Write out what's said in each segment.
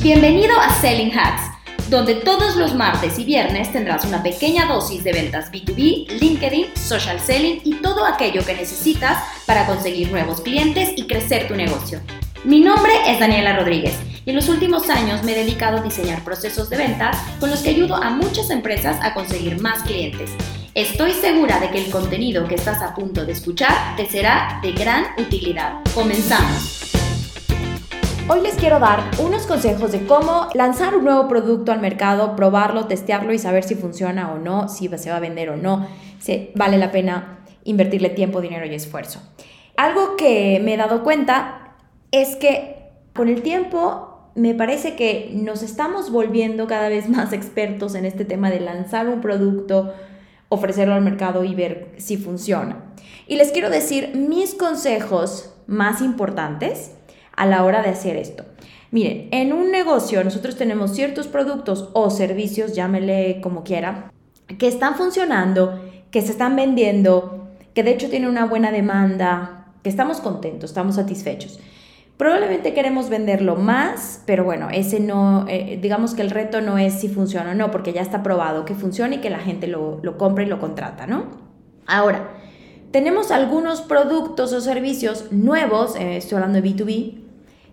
Bienvenido a Selling Hacks, donde todos los martes y viernes tendrás una pequeña dosis de ventas B2B, LinkedIn, social selling y todo aquello que necesitas para conseguir nuevos clientes y crecer tu negocio. Mi nombre es Daniela Rodríguez y en los últimos años me he dedicado a diseñar procesos de ventas con los que ayudo a muchas empresas a conseguir más clientes. Estoy segura de que el contenido que estás a punto de escuchar te será de gran utilidad. Comenzamos. Hoy les quiero dar unos consejos de cómo lanzar un nuevo producto al mercado, probarlo, testearlo y saber si funciona o no, si se va a vender o no, si vale la pena invertirle tiempo, dinero y esfuerzo. Algo que me he dado cuenta es que con el tiempo me parece que nos estamos volviendo cada vez más expertos en este tema de lanzar un producto, ofrecerlo al mercado y ver si funciona. Y les quiero decir mis consejos más importantes a la hora de hacer esto. Miren, en un negocio nosotros tenemos ciertos productos o servicios, llámele como quiera, que están funcionando, que se están vendiendo, que de hecho tienen una buena demanda, que estamos contentos, estamos satisfechos. Probablemente queremos venderlo más, pero bueno, ese no, eh, digamos que el reto no es si funciona o no, porque ya está probado que funciona y que la gente lo, lo compra y lo contrata, ¿no? Ahora, tenemos algunos productos o servicios nuevos, eh, estoy hablando de B2B,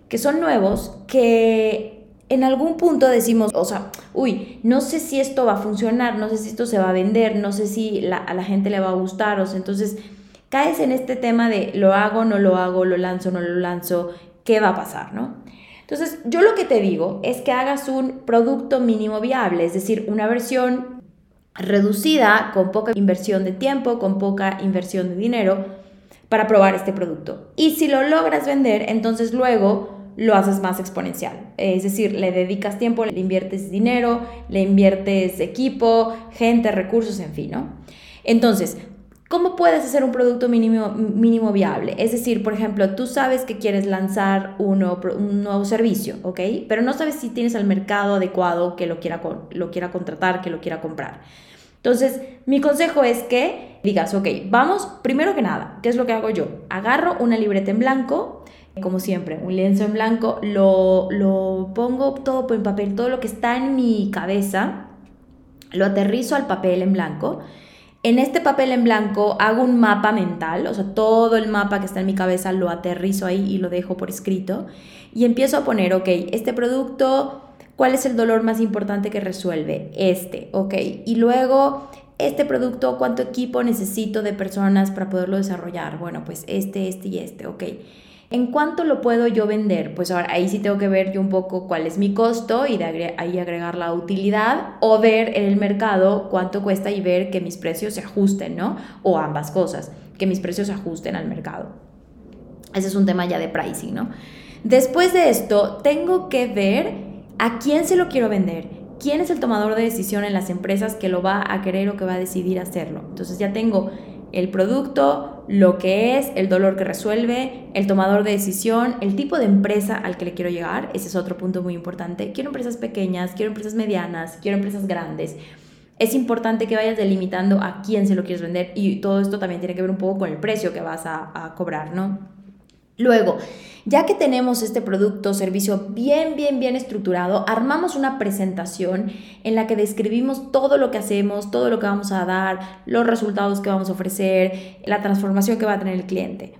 que son nuevos, que en algún punto decimos, o sea, uy, no sé si esto va a funcionar, no sé si esto se va a vender, no sé si a la gente le va a gustar, o sea, entonces caes en este tema de lo hago, no lo hago, lo lanzo, no lo lanzo, ¿qué va a pasar, no? Entonces, yo lo que te digo es que hagas un producto mínimo viable, es decir, una versión reducida, con poca inversión de tiempo, con poca inversión de dinero, para probar este producto. Y si lo logras vender, entonces luego lo haces más exponencial. Es decir, le dedicas tiempo, le inviertes dinero, le inviertes equipo, gente, recursos, en fin, ¿no? Entonces, ¿cómo puedes hacer un producto mínimo, mínimo viable? Es decir, por ejemplo, tú sabes que quieres lanzar un nuevo, servicio, ¿ok? Pero no sabes si tienes el mercado adecuado que lo quiera, lo quiera contratar, que lo quiera comprar. Entonces, mi consejo es que digas, ok, vamos, primero que nada, ¿qué es lo que hago yo? Agarro una libreta en blanco, como siempre, un lienzo en blanco, lo, lo pongo todo en papel, todo lo que está en mi cabeza, lo aterrizo al papel en blanco. En este papel en blanco hago un mapa mental, o sea, todo el mapa que está en mi cabeza lo aterrizo ahí y lo dejo por escrito. Y empiezo a poner, ok, este producto, ¿cuál es el dolor más importante que resuelve? Este, ok. Y luego, este producto, ¿cuánto equipo necesito de personas para poderlo desarrollar? Bueno, pues este, este y este, ok. ¿En cuánto lo puedo yo vender? Pues ahora ahí sí tengo que ver yo un poco cuál es mi costo y de ahí agregar la utilidad o ver en el mercado cuánto cuesta y ver que mis precios se ajusten, ¿no? O ambas cosas, que mis precios se ajusten al mercado. Ese es un tema ya de pricing, ¿no? Después de esto, tengo que ver a quién se lo quiero vender, quién es el tomador de decisión en las empresas que lo va a querer o que va a decidir hacerlo. Entonces ya tengo el producto, lo que es, el dolor que resuelve, el tomador de decisión, el tipo de empresa al que le quiero llegar. Ese es otro punto muy importante. Quiero empresas pequeñas, quiero empresas medianas, quiero empresas grandes. Es importante que vayas delimitando a quién se lo quieres vender y todo esto también tiene que ver un poco con el precio que vas a, a cobrar, ¿no? Luego, ya que tenemos este producto o servicio bien, bien, bien estructurado, armamos una presentación en la que describimos todo lo que hacemos, todo lo que vamos a dar, los resultados que vamos a ofrecer, la transformación que va a tener el cliente.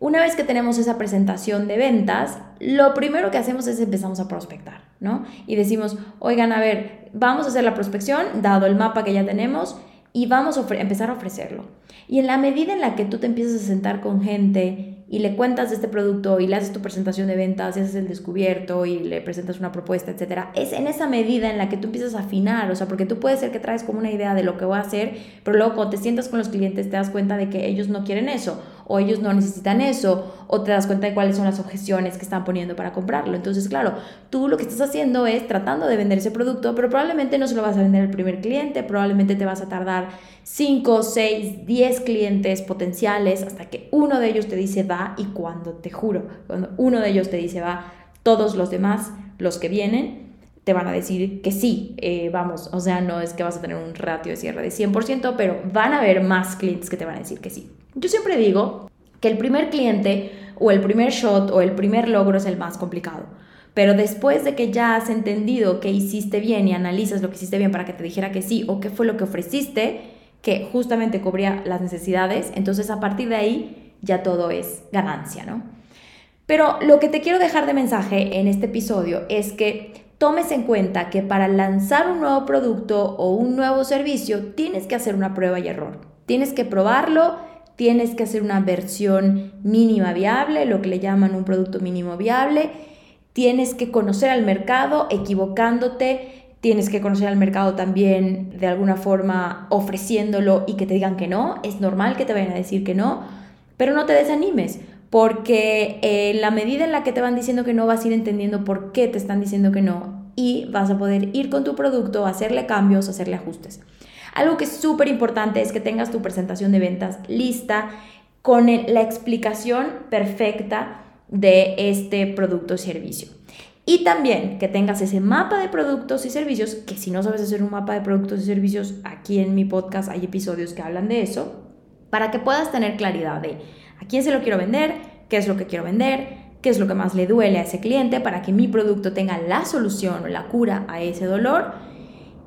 Una vez que tenemos esa presentación de ventas, lo primero que hacemos es empezamos a prospectar, ¿no? Y decimos, oigan, a ver, vamos a hacer la prospección, dado el mapa que ya tenemos, y vamos a empezar a ofrecerlo. Y en la medida en la que tú te empiezas a sentar con gente y le cuentas de este producto y le haces tu presentación de ventas y haces el descubierto y le presentas una propuesta, etcétera, es en esa medida en la que tú empiezas a afinar, o sea, porque tú puedes ser que traes como una idea de lo que voy a hacer, pero luego cuando te sientas con los clientes te das cuenta de que ellos no quieren eso o ellos no necesitan eso o te das cuenta de cuáles son las objeciones que están poniendo para comprarlo. Entonces, claro, tú lo que estás haciendo es tratando de vender ese producto, pero probablemente no se lo vas a vender al primer cliente, probablemente te vas a tardar 5, 6, 10 clientes potenciales hasta que uno de ellos te dice va y cuando te juro, cuando uno de ellos te dice va, todos los demás, los que vienen, te van a decir que sí, eh, vamos, o sea, no es que vas a tener un ratio de cierre de 100%, pero van a haber más clientes que te van a decir que sí. Yo siempre digo que el primer cliente o el primer shot o el primer logro es el más complicado. Pero después de que ya has entendido que hiciste bien y analizas lo que hiciste bien para que te dijera que sí o qué fue lo que ofreciste, que justamente cubría las necesidades, entonces a partir de ahí ya todo es ganancia, ¿no? Pero lo que te quiero dejar de mensaje en este episodio es que tomes en cuenta que para lanzar un nuevo producto o un nuevo servicio tienes que hacer una prueba y error. Tienes que probarlo, tienes que hacer una versión mínima viable, lo que le llaman un producto mínimo viable. Tienes que conocer al mercado equivocándote, tienes que conocer al mercado también de alguna forma ofreciéndolo y que te digan que no. Es normal que te vayan a decir que no, pero no te desanimes, porque en la medida en la que te van diciendo que no, vas a ir entendiendo por qué te están diciendo que no y vas a poder ir con tu producto, hacerle cambios, hacerle ajustes. Algo que es súper importante es que tengas tu presentación de ventas lista con la explicación perfecta de este producto o servicio. Y también que tengas ese mapa de productos y servicios, que si no sabes hacer un mapa de productos y servicios, aquí en mi podcast hay episodios que hablan de eso, para que puedas tener claridad de a quién se lo quiero vender, qué es lo que quiero vender, qué es lo que más le duele a ese cliente, para que mi producto tenga la solución o la cura a ese dolor.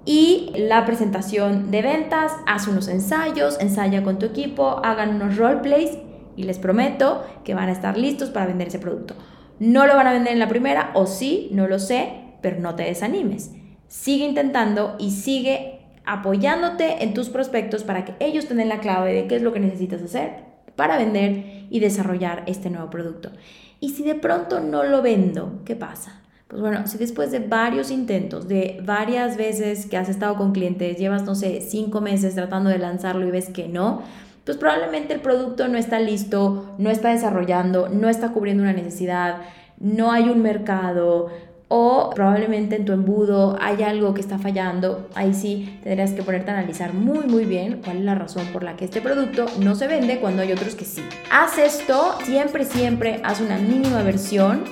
Y la presentación de ventas, haz unos ensayos, ensaya con tu equipo, hagan unos roleplays y les prometo que van a estar listos para vender ese producto. No lo van a vender en la primera o sí, no lo sé, pero no te desanimes. Sigue intentando y sigue apoyándote en tus prospectos para que ellos tengan la clave de qué es lo que necesitas hacer para vender y desarrollar este nuevo producto. Y si de pronto no lo vendo, ¿qué pasa? Pues bueno, si después de varios intentos, de varias veces que has estado con clientes, llevas, no sé, cinco meses tratando de lanzarlo y ves que no, pues probablemente el producto no está listo, no está desarrollando, no está cubriendo una necesidad, no hay un mercado o probablemente en tu embudo hay algo que está fallando. Ahí sí tendrías que ponerte a analizar muy muy bien cuál es la razón por la que este producto no se vende cuando hay otros que sí. Haz esto, siempre siempre haz una mínima versión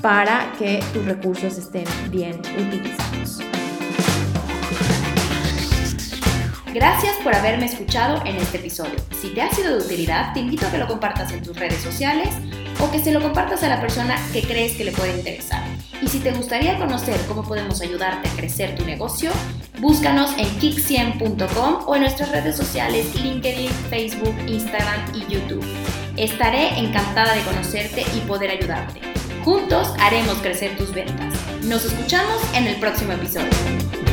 para que tus recursos estén bien utilizados. Gracias por haberme escuchado en este episodio. Si te ha sido de utilidad, te invito a que lo compartas en tus redes sociales o que se lo compartas a la persona que crees que le puede interesar. Y si te gustaría conocer cómo podemos ayudarte a crecer tu negocio, búscanos en kick100.com o en nuestras redes sociales LinkedIn, Facebook, Instagram y YouTube. Estaré encantada de conocerte y poder ayudarte. Juntos haremos crecer tus ventas. Nos escuchamos en el próximo episodio.